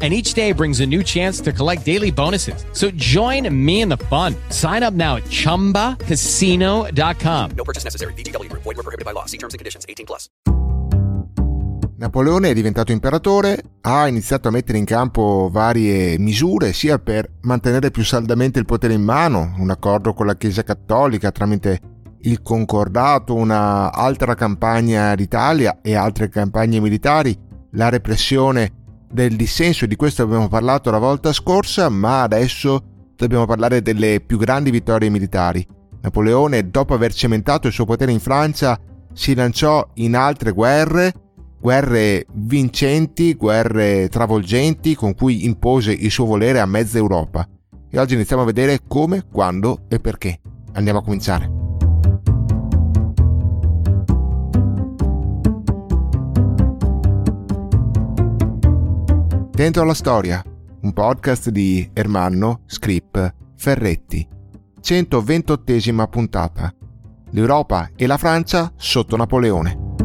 and each day brings a new chance to collect daily bonuses. So join me in the fun. Sign up now at ChumbaCasino.com. No purchase necessary. VGW. Void were prohibited by law. See terms and conditions. 18 plus. Napoleone è diventato imperatore, ha iniziato a mettere in campo varie misure sia per mantenere più saldamente il potere in mano, un accordo con la Chiesa Cattolica tramite il concordato, una altra campagna d'Italia e altre campagne militari, la repressione del dissenso, di questo abbiamo parlato la volta scorsa, ma adesso dobbiamo parlare delle più grandi vittorie militari. Napoleone, dopo aver cementato il suo potere in Francia, si lanciò in altre guerre, guerre vincenti, guerre travolgenti, con cui impose il suo volere a mezza Europa. E oggi iniziamo a vedere come, quando e perché. Andiamo a cominciare. Dentro la storia, un podcast di Ermanno Scrip Ferretti. 128 puntata. L'Europa e la Francia sotto Napoleone.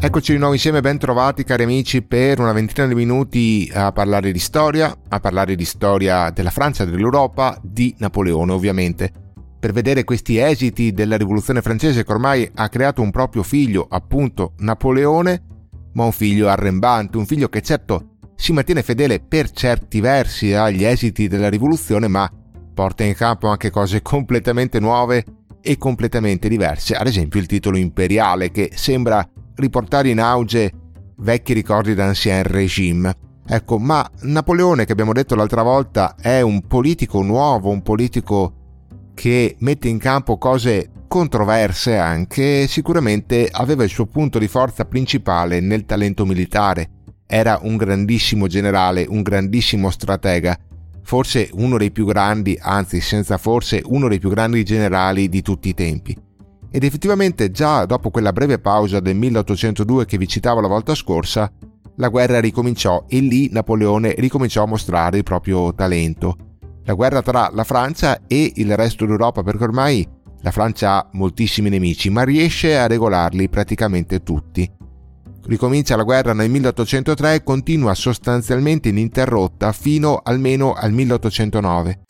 Eccoci di nuovo insieme, ben trovati cari amici per una ventina di minuti a parlare di storia, a parlare di storia della Francia, dell'Europa, di Napoleone ovviamente, per vedere questi esiti della rivoluzione francese che ormai ha creato un proprio figlio, appunto Napoleone, ma un figlio arrembante, un figlio che certo si mantiene fedele per certi versi agli esiti della rivoluzione, ma porta in campo anche cose completamente nuove e completamente diverse, ad esempio il titolo imperiale che sembra riportare in auge vecchi ricordi d'ancien regime. Ecco, ma Napoleone, che abbiamo detto l'altra volta, è un politico nuovo, un politico che mette in campo cose controverse anche, sicuramente aveva il suo punto di forza principale nel talento militare. Era un grandissimo generale, un grandissimo stratega, forse uno dei più grandi, anzi senza forse uno dei più grandi generali di tutti i tempi. Ed effettivamente già dopo quella breve pausa del 1802 che vi citavo la volta scorsa, la guerra ricominciò e lì Napoleone ricominciò a mostrare il proprio talento. La guerra tra la Francia e il resto d'Europa, perché ormai la Francia ha moltissimi nemici, ma riesce a regolarli praticamente tutti. Ricomincia la guerra nel 1803 e continua sostanzialmente ininterrotta fino almeno al 1809,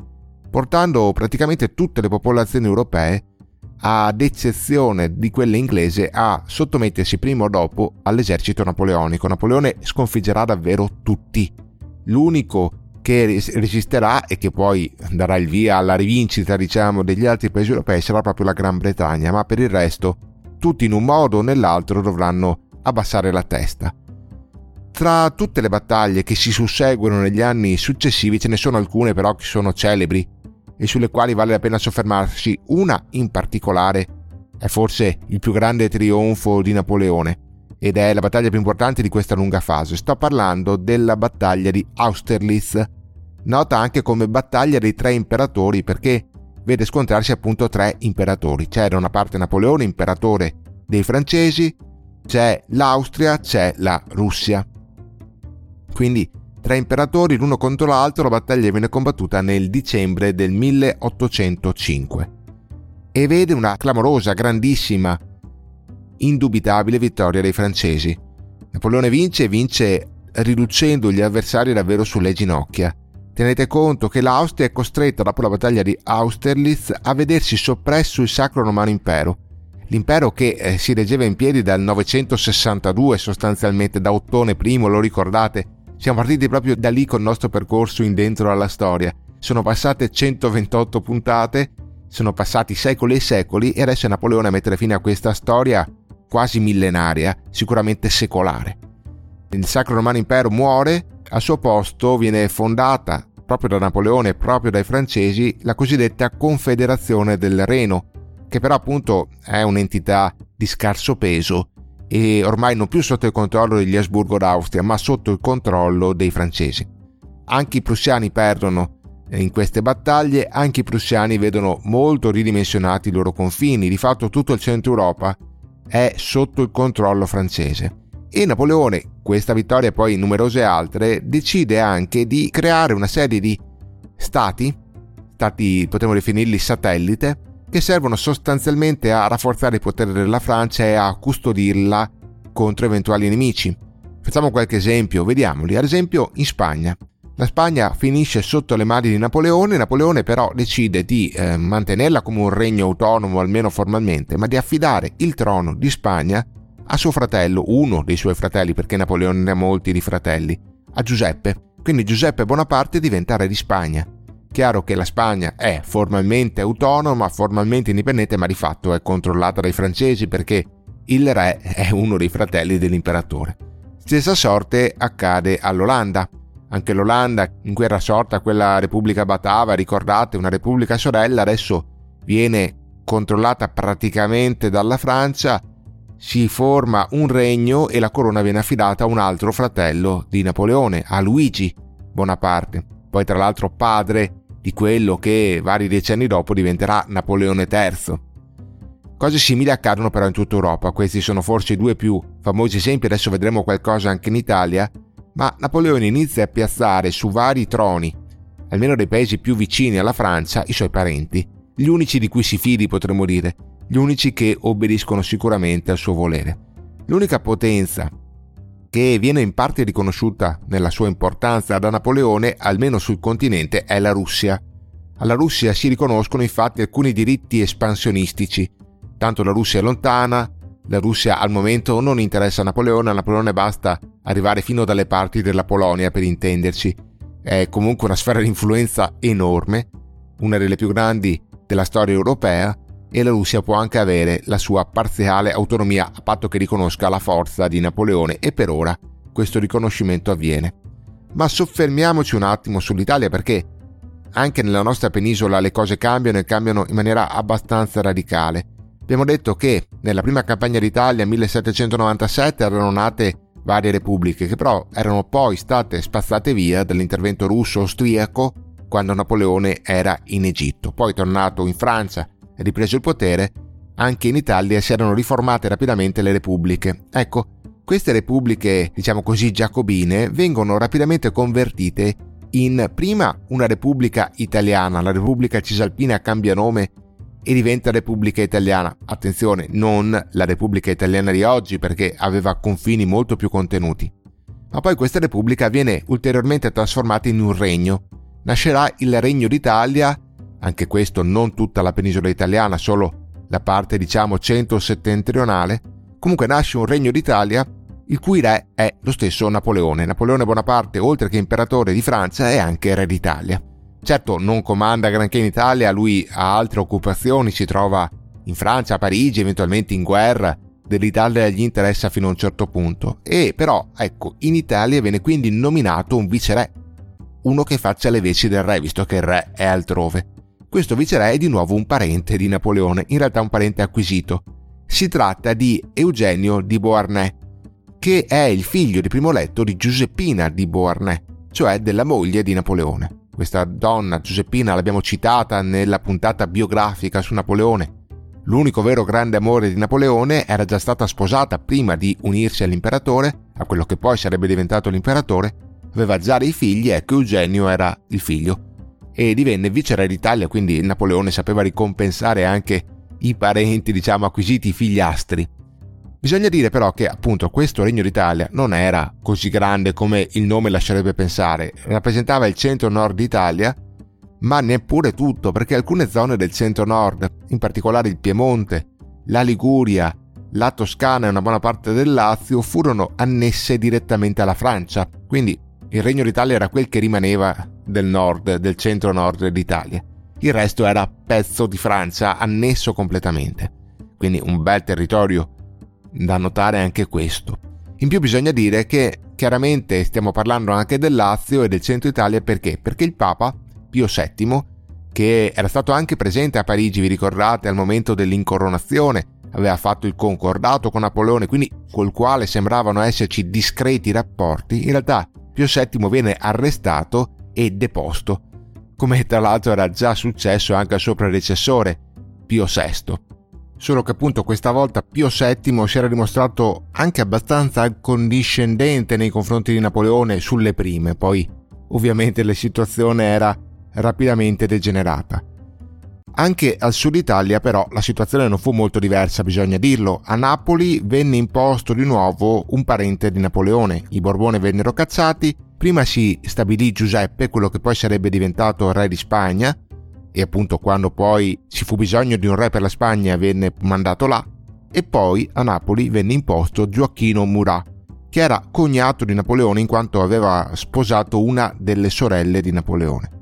portando praticamente tutte le popolazioni europee, ad eccezione di quelle inglese, a sottomettersi prima o dopo all'esercito napoleonico. Napoleone sconfiggerà davvero tutti. L'unico che resisterà e che poi darà il via alla rivincita diciamo, degli altri paesi europei sarà proprio la Gran Bretagna, ma per il resto tutti in un modo o nell'altro dovranno abbassare la testa. Tra tutte le battaglie che si susseguono negli anni successivi ce ne sono alcune però che sono celebri e sulle quali vale la pena soffermarsi. Una in particolare è forse il più grande trionfo di Napoleone ed è la battaglia più importante di questa lunga fase. Sto parlando della battaglia di Austerlitz, nota anche come battaglia dei tre imperatori perché vede scontrarsi appunto tre imperatori. C'è da una parte Napoleone, imperatore dei francesi, c'è l'Austria, c'è la Russia. Quindi tre imperatori l'uno contro l'altro, la battaglia viene combattuta nel dicembre del 1805 e vede una clamorosa, grandissima, indubitabile vittoria dei francesi. Napoleone vince e vince riducendo gli avversari davvero sulle ginocchia. Tenete conto che l'Austria è costretta dopo la battaglia di Austerlitz a vedersi soppresso il Sacro Romano Impero. L'impero che eh, si reggeva in piedi dal 962 sostanzialmente da Ottone I, lo ricordate? Siamo partiti proprio da lì col nostro percorso in dentro alla storia. Sono passate 128 puntate, sono passati secoli e secoli e adesso è Napoleone a mettere fine a questa storia quasi millenaria, sicuramente secolare. Il Sacro Romano Impero muore, al suo posto viene fondata proprio da Napoleone e proprio dai francesi la cosiddetta Confederazione del Reno, che però appunto è un'entità di scarso peso e ormai non più sotto il controllo degli Asburgo d'Austria, ma sotto il controllo dei francesi. Anche i prussiani perdono in queste battaglie anche i prussiani vedono molto ridimensionati i loro confini, di fatto tutto il centro Europa è sotto il controllo francese. E Napoleone, questa vittoria e poi numerose altre, decide anche di creare una serie di stati, stati potremmo definirli satellite, che servono sostanzialmente a rafforzare il potere della Francia e a custodirla contro eventuali nemici. Facciamo qualche esempio, vediamoli. Ad esempio in Spagna. La Spagna finisce sotto le mani di Napoleone, Napoleone però decide di eh, mantenerla come un regno autonomo almeno formalmente, ma di affidare il trono di Spagna a suo fratello, uno dei suoi fratelli, perché Napoleone ne ha molti di fratelli, a Giuseppe. Quindi Giuseppe Bonaparte diventa re di Spagna. Chiaro che la Spagna è formalmente autonoma, formalmente indipendente, ma di fatto è controllata dai francesi perché il re è uno dei fratelli dell'imperatore. Stessa sorte accade all'Olanda. Anche l'Olanda, in cui era sorta quella Repubblica Batava, ricordate, una Repubblica sorella, adesso viene controllata praticamente dalla Francia, si forma un regno e la corona viene affidata a un altro fratello di Napoleone, a Luigi Bonaparte, poi tra l'altro padre di quello che vari decenni dopo diventerà Napoleone III. Cose simili accadono però in tutta Europa, questi sono forse i due più famosi esempi, adesso vedremo qualcosa anche in Italia, ma Napoleone inizia a piazzare su vari troni, almeno dei paesi più vicini alla Francia, i suoi parenti, gli unici di cui si fidi potremmo dire, gli unici che obbediscono sicuramente al suo volere. L'unica potenza che viene in parte riconosciuta nella sua importanza da Napoleone, almeno sul continente, è la Russia. Alla Russia si riconoscono infatti alcuni diritti espansionistici, Tanto la Russia è lontana, la Russia al momento non interessa Napoleone, a Napoleone basta arrivare fino dalle parti della Polonia per intenderci. È comunque una sfera di influenza enorme, una delle più grandi della storia europea, e la Russia può anche avere la sua parziale autonomia a patto che riconosca la forza di Napoleone e per ora questo riconoscimento avviene. Ma soffermiamoci un attimo sull'Italia perché anche nella nostra penisola le cose cambiano e cambiano in maniera abbastanza radicale. Abbiamo detto che nella prima campagna d'Italia 1797 erano nate varie repubbliche che però erano poi state spazzate via dall'intervento russo-austriaco quando Napoleone era in Egitto. Poi tornato in Francia ripreso il potere, anche in Italia si erano riformate rapidamente le repubbliche. Ecco, queste repubbliche, diciamo così, giacobine, vengono rapidamente convertite in prima una repubblica italiana, la Repubblica Cisalpina cambia nome e diventa Repubblica Italiana. Attenzione, non la Repubblica Italiana di oggi perché aveva confini molto più contenuti. Ma poi questa Repubblica viene ulteriormente trasformata in un regno. Nascerà il Regno d'Italia, anche questo non tutta la penisola italiana, solo la parte diciamo centro-settentrionale. Comunque nasce un Regno d'Italia il cui re è lo stesso Napoleone. Napoleone Bonaparte, oltre che imperatore di Francia, è anche re d'Italia. Certo, non comanda granché in Italia, lui ha altre occupazioni, si trova in Francia, a Parigi, eventualmente in guerra. Dell'Italia gli interessa fino a un certo punto. E però, ecco, in Italia viene quindi nominato un viceré, uno che faccia le veci del re, visto che il re è altrove. Questo viceré è di nuovo un parente di Napoleone, in realtà un parente acquisito. Si tratta di Eugenio di Beauharnais, che è il figlio di primo letto di Giuseppina di Beauharnais, cioè della moglie di Napoleone. Questa donna, Giuseppina, l'abbiamo citata nella puntata biografica su Napoleone. L'unico vero grande amore di Napoleone era già stata sposata prima di unirsi all'imperatore, a quello che poi sarebbe diventato l'imperatore, aveva già dei figli, ecco Eugenio era il figlio. E divenne viceré d'Italia, quindi Napoleone sapeva ricompensare anche i parenti, diciamo, acquisiti figliastri. Bisogna dire però che appunto questo Regno d'Italia non era così grande come il nome lascerebbe pensare, rappresentava il centro-nord d'Italia, ma neppure tutto, perché alcune zone del centro-nord, in particolare il Piemonte, la Liguria, la Toscana e una buona parte del Lazio, furono annesse direttamente alla Francia, quindi il Regno d'Italia era quel che rimaneva del nord, del centro-nord d'Italia. Il resto era pezzo di Francia, annesso completamente. Quindi un bel territorio da notare anche questo. In più bisogna dire che chiaramente stiamo parlando anche del Lazio e del centro Italia perché? Perché il Papa Pio VII, che era stato anche presente a Parigi, vi ricordate, al momento dell'incoronazione, aveva fatto il concordato con Napoleone, quindi col quale sembravano esserci discreti rapporti, in realtà Pio VII viene arrestato e deposto. come tra l'altro era già successo anche al suo predecessore, Pio VI. Solo che appunto questa volta Pio VII si era dimostrato anche abbastanza condiscendente nei confronti di Napoleone sulle prime, poi ovviamente la situazione era rapidamente degenerata. Anche al sud Italia però la situazione non fu molto diversa, bisogna dirlo. A Napoli venne imposto di nuovo un parente di Napoleone. I Borbone vennero cacciati, prima si stabilì Giuseppe, quello che poi sarebbe diventato re di Spagna, e appunto quando poi ci fu bisogno di un re per la Spagna venne mandato là, e poi a Napoli venne imposto Gioacchino Murat, che era cognato di Napoleone in quanto aveva sposato una delle sorelle di Napoleone.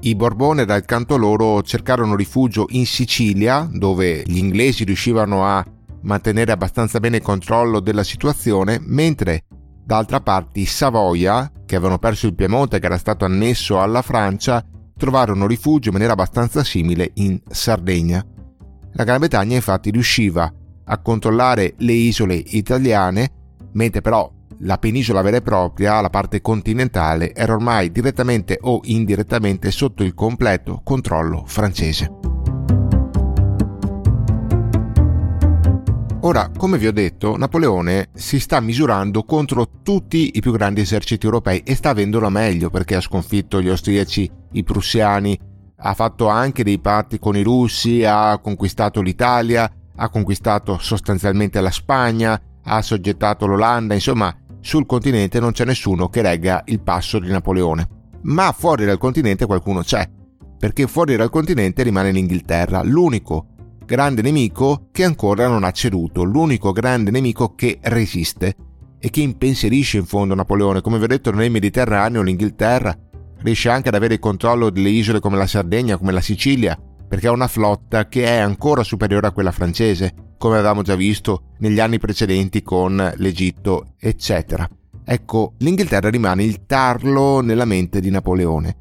I Borbone dal canto loro cercarono rifugio in Sicilia, dove gli inglesi riuscivano a mantenere abbastanza bene il controllo della situazione, mentre d'altra parte i Savoia, che avevano perso il Piemonte che era stato annesso alla Francia, trovarono rifugio in maniera abbastanza simile in Sardegna. La Gran Bretagna infatti riusciva a controllare le isole italiane, mentre però la penisola vera e propria, la parte continentale, era ormai direttamente o indirettamente sotto il completo controllo francese. Ora, come vi ho detto, Napoleone si sta misurando contro tutti i più grandi eserciti europei e sta avendolo meglio perché ha sconfitto gli austriaci, i prussiani, ha fatto anche dei patti con i russi, ha conquistato l'Italia, ha conquistato sostanzialmente la Spagna, ha assoggettato l'Olanda, insomma sul continente non c'è nessuno che regga il passo di Napoleone. Ma fuori dal continente qualcuno c'è, perché fuori dal continente rimane l'Inghilterra, l'unico grande nemico che ancora non ha ceduto, l'unico grande nemico che resiste e che impensierisce in fondo Napoleone. Come vi ho detto, nel Mediterraneo l'Inghilterra riesce anche ad avere il controllo delle isole come la Sardegna, come la Sicilia, perché ha una flotta che è ancora superiore a quella francese come avevamo già visto negli anni precedenti con l'Egitto, eccetera. Ecco, l'Inghilterra rimane il tarlo nella mente di Napoleone.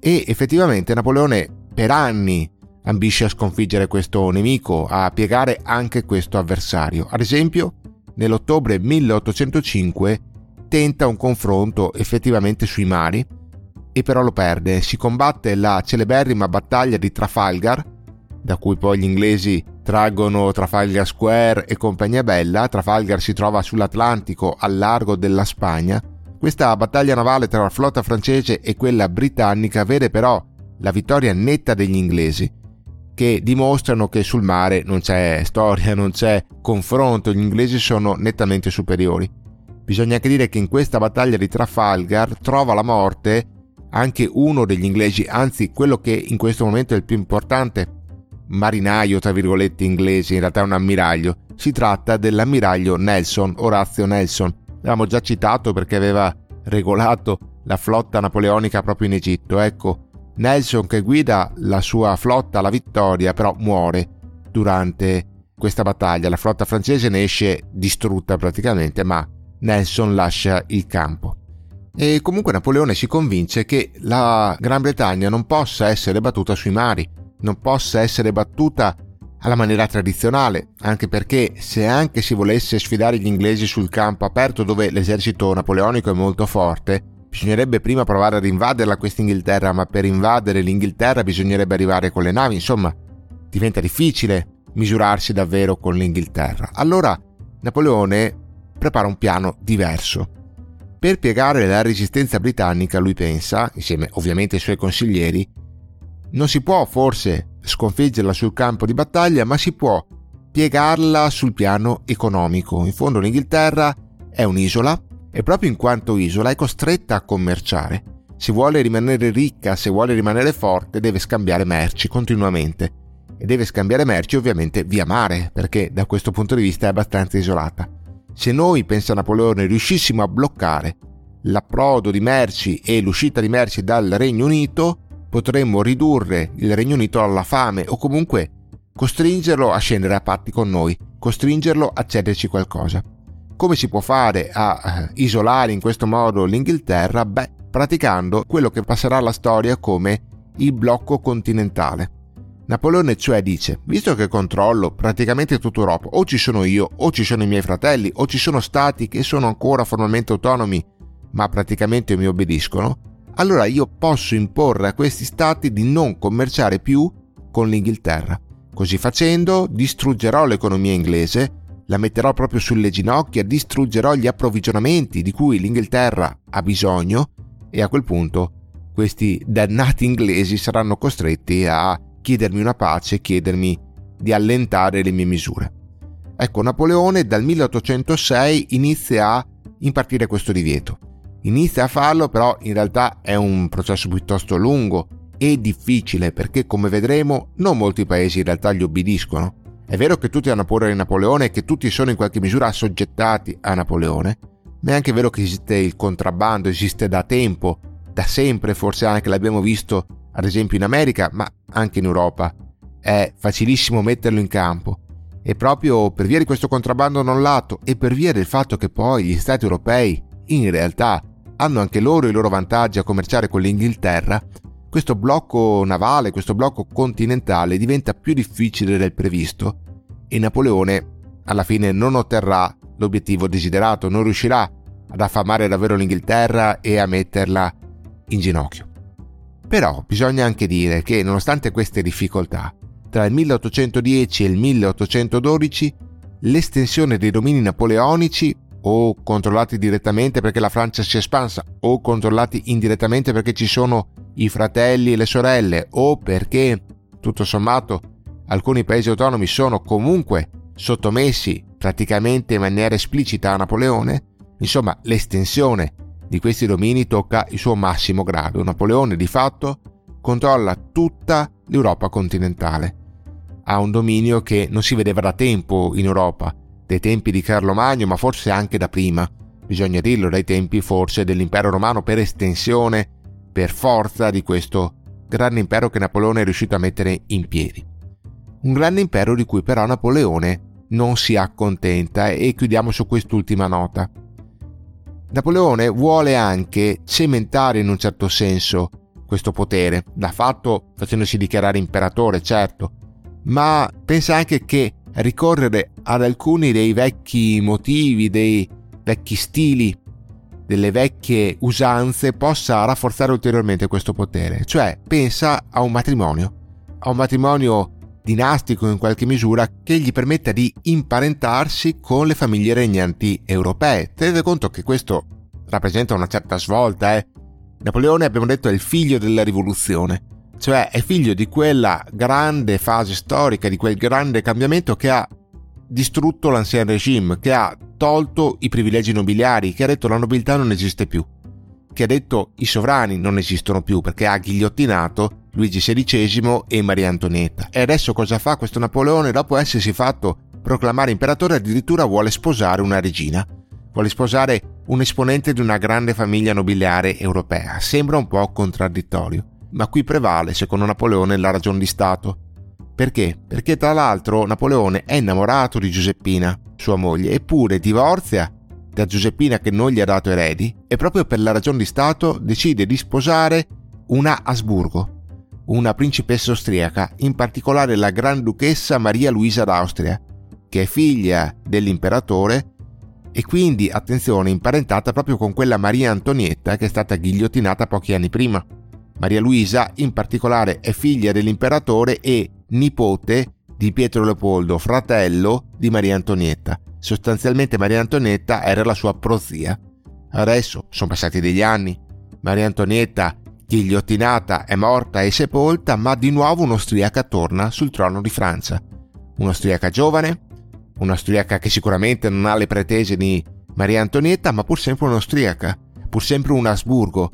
E effettivamente Napoleone per anni ambisce a sconfiggere questo nemico, a piegare anche questo avversario. Ad esempio, nell'ottobre 1805 tenta un confronto effettivamente sui mari e però lo perde. Si combatte la celeberrima battaglia di Trafalgar, da cui poi gli inglesi traggono Trafalgar Square e compagnia bella. Trafalgar si trova sull'Atlantico al largo della Spagna. Questa battaglia navale tra la flotta francese e quella britannica vede però la vittoria netta degli inglesi, che dimostrano che sul mare non c'è storia, non c'è confronto, gli inglesi sono nettamente superiori. Bisogna anche dire che in questa battaglia di Trafalgar trova la morte anche uno degli inglesi, anzi quello che in questo momento è il più importante, marinaio, tra virgolette, inglese, in realtà è un ammiraglio. Si tratta dell'ammiraglio Nelson, Orazio Nelson. L'abbiamo già citato perché aveva regolato la flotta napoleonica proprio in Egitto. Ecco, Nelson che guida la sua flotta alla vittoria, però muore durante questa battaglia. La flotta francese ne esce distrutta praticamente, ma Nelson lascia il campo. E comunque Napoleone si convince che la Gran Bretagna non possa essere battuta sui mari, non possa essere battuta alla maniera tradizionale, anche perché se anche si volesse sfidare gli inglesi sul campo aperto dove l'esercito napoleonico è molto forte, bisognerebbe prima provare ad invaderla questa Inghilterra, ma per invadere l'Inghilterra bisognerebbe arrivare con le navi, insomma, diventa difficile misurarsi davvero con l'Inghilterra. Allora Napoleone prepara un piano diverso. Per piegare la resistenza britannica, lui pensa, insieme ovviamente ai suoi consiglieri, non si può forse sconfiggerla sul campo di battaglia, ma si può piegarla sul piano economico. In fondo l'Inghilterra è un'isola e proprio in quanto isola è costretta a commerciare. Se vuole rimanere ricca, se vuole rimanere forte, deve scambiare merci continuamente. E deve scambiare merci ovviamente via mare, perché da questo punto di vista è abbastanza isolata. Se noi, pensa Napoleone, riuscissimo a bloccare l'approdo di merci e l'uscita di merci dal Regno Unito, potremmo ridurre il Regno Unito alla fame o comunque costringerlo a scendere a patti con noi, costringerlo a cederci qualcosa. Come si può fare a eh, isolare in questo modo l'Inghilterra? Beh, praticando quello che passerà alla storia come il blocco continentale. Napoleone cioè dice, visto che controllo praticamente tutta Europa, o ci sono io, o ci sono i miei fratelli, o ci sono stati che sono ancora formalmente autonomi, ma praticamente mi obbediscono, allora io posso imporre a questi stati di non commerciare più con l'Inghilterra. Così facendo distruggerò l'economia inglese, la metterò proprio sulle ginocchia, distruggerò gli approvvigionamenti di cui l'Inghilterra ha bisogno e a quel punto questi dannati inglesi saranno costretti a chiedermi una pace, chiedermi di allentare le mie misure. Ecco, Napoleone dal 1806 inizia a impartire questo divieto. Inizia a farlo, però in realtà è un processo piuttosto lungo e difficile perché, come vedremo, non molti paesi in realtà gli obbediscono. È vero che tutti hanno paura di Napoleone e che tutti sono in qualche misura assoggettati a Napoleone, ma è anche vero che esiste il contrabbando, esiste da tempo, da sempre, forse anche l'abbiamo visto ad esempio in America, ma anche in Europa. È facilissimo metterlo in campo. E proprio per via di questo contrabbando non lato e per via del fatto che poi gli stati europei, in realtà, hanno anche loro i loro vantaggi a commerciare con l'Inghilterra, questo blocco navale, questo blocco continentale diventa più difficile del previsto e Napoleone alla fine non otterrà l'obiettivo desiderato, non riuscirà ad affamare davvero l'Inghilterra e a metterla in ginocchio. Però bisogna anche dire che nonostante queste difficoltà, tra il 1810 e il 1812 l'estensione dei domini napoleonici o controllati direttamente perché la Francia si è espansa o controllati indirettamente perché ci sono i fratelli e le sorelle o perché, tutto sommato, alcuni paesi autonomi sono comunque sottomessi praticamente in maniera esplicita a Napoleone, insomma l'estensione di questi domini tocca il suo massimo grado. Napoleone di fatto controlla tutta l'Europa continentale. Ha un dominio che non si vedeva da tempo in Europa, dai tempi di Carlo Magno, ma forse anche da prima. Bisogna dirlo, dai tempi forse dell'impero romano per estensione per forza di questo grande impero che Napoleone è riuscito a mettere in piedi. Un grande impero di cui però Napoleone non si accontenta e chiudiamo su quest'ultima nota. Napoleone vuole anche cementare in un certo senso questo potere, l'ha fatto facendosi dichiarare imperatore, certo, ma pensa anche che ricorrere ad alcuni dei vecchi motivi, dei vecchi stili delle vecchie usanze possa rafforzare ulteriormente questo potere. Cioè pensa a un matrimonio, a un matrimonio dinastico in qualche misura che gli permetta di imparentarsi con le famiglie regnanti europee. Tenete conto che questo rappresenta una certa svolta, eh? Napoleone, abbiamo detto, è il figlio della rivoluzione, cioè è figlio di quella grande fase storica, di quel grande cambiamento che ha distrutto l'ancien regime, che ha tolto i privilegi nobiliari, che ha detto la nobiltà non esiste più, che ha detto i sovrani non esistono più perché ha ghigliottinato Luigi XVI e Maria Antonietta. E adesso cosa fa questo Napoleone? Dopo essersi fatto proclamare imperatore addirittura vuole sposare una regina, vuole sposare un esponente di una grande famiglia nobiliare europea. Sembra un po' contraddittorio, ma qui prevale, secondo Napoleone, la ragione di Stato perché? Perché tra l'altro Napoleone è innamorato di Giuseppina, sua moglie, eppure divorzia da Giuseppina che non gli ha dato eredi e proprio per la ragione di Stato decide di sposare una Asburgo, una principessa austriaca, in particolare la Granduchessa Maria Luisa d'Austria, che è figlia dell'imperatore e quindi, attenzione, imparentata proprio con quella Maria Antonietta che è stata ghigliottinata pochi anni prima. Maria Luisa, in particolare, è figlia dell'imperatore e nipote di Pietro Leopoldo, fratello di Maria Antonietta. Sostanzialmente Maria Antonietta era la sua prozia. Adesso sono passati degli anni. Maria Antonietta, ghigliottinata, è morta e sepolta, ma di nuovo un'austriaca torna sul trono di Francia. Un'austriaca giovane, un'austriaca che sicuramente non ha le pretese di Maria Antonietta, ma pur sempre un'austriaca, pur sempre un Asburgo,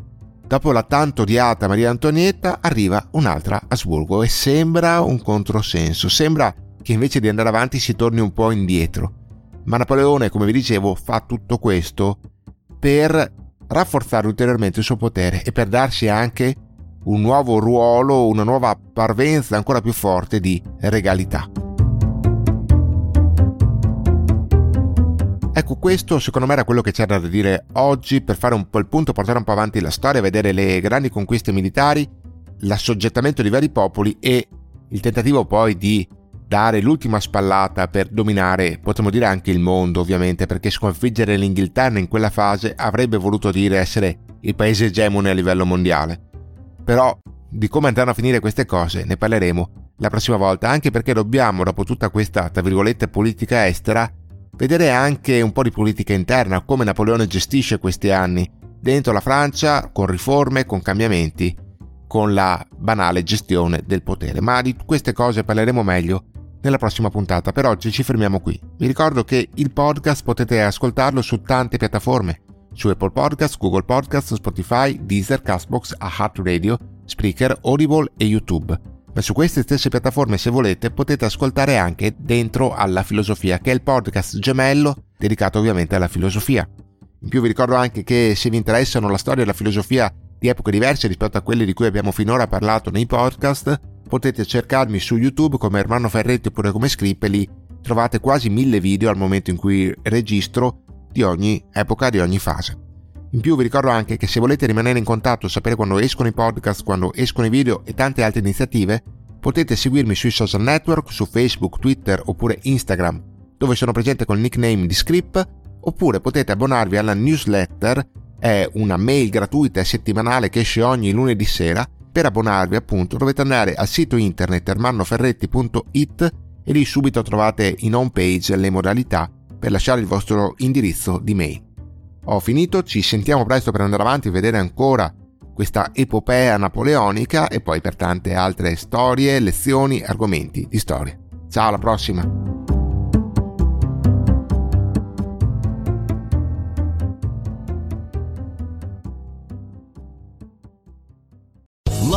Dopo la tanto odiata Maria Antonietta arriva un'altra Asburgo e sembra un controsenso, sembra che invece di andare avanti si torni un po' indietro. Ma Napoleone, come vi dicevo, fa tutto questo per rafforzare ulteriormente il suo potere e per darsi anche un nuovo ruolo, una nuova parvenza ancora più forte di regalità. Ecco, questo secondo me era quello che c'era da dire oggi per fare un po' il punto, portare un po' avanti la storia, vedere le grandi conquiste militari, l'assoggettamento di vari popoli e il tentativo poi di dare l'ultima spallata per dominare, potremmo dire anche il mondo ovviamente, perché sconfiggere l'Inghilterra in quella fase avrebbe voluto dire essere il paese egemone a livello mondiale. Però di come andranno a finire queste cose ne parleremo la prossima volta, anche perché dobbiamo, dopo tutta questa, tra virgolette, politica estera, vedere anche un po' di politica interna, come Napoleone gestisce questi anni, dentro la Francia, con riforme, con cambiamenti, con la banale gestione del potere. Ma di queste cose parleremo meglio nella prossima puntata. Per oggi ci fermiamo qui. Vi ricordo che il podcast potete ascoltarlo su tante piattaforme, su Apple Podcast, Google Podcast, Spotify, Deezer, Castbox, Ahat Radio, Spreaker, Audible e YouTube. Ma su queste stesse piattaforme, se volete, potete ascoltare anche Dentro alla filosofia, che è il podcast gemello dedicato ovviamente alla filosofia. In più vi ricordo anche che se vi interessano la storia e la filosofia di epoche diverse rispetto a quelle di cui abbiamo finora parlato nei podcast, potete cercarmi su YouTube come Ermanno Ferretti oppure come Scrippeli, trovate quasi mille video al momento in cui registro di ogni epoca, di ogni fase. In più vi ricordo anche che se volete rimanere in contatto, sapere quando escono i podcast, quando escono i video e tante altre iniziative, potete seguirmi sui social network, su Facebook, Twitter oppure Instagram, dove sono presente col nickname di Script, oppure potete abbonarvi alla newsletter, è una mail gratuita e settimanale che esce ogni lunedì sera. Per abbonarvi appunto dovete andare al sito internet ermannoferretti.it e lì subito trovate in home page le modalità per lasciare il vostro indirizzo di mail. Ho finito, ci sentiamo presto per andare avanti e vedere ancora questa epopea napoleonica e poi per tante altre storie, lezioni, argomenti di storia. Ciao, alla prossima!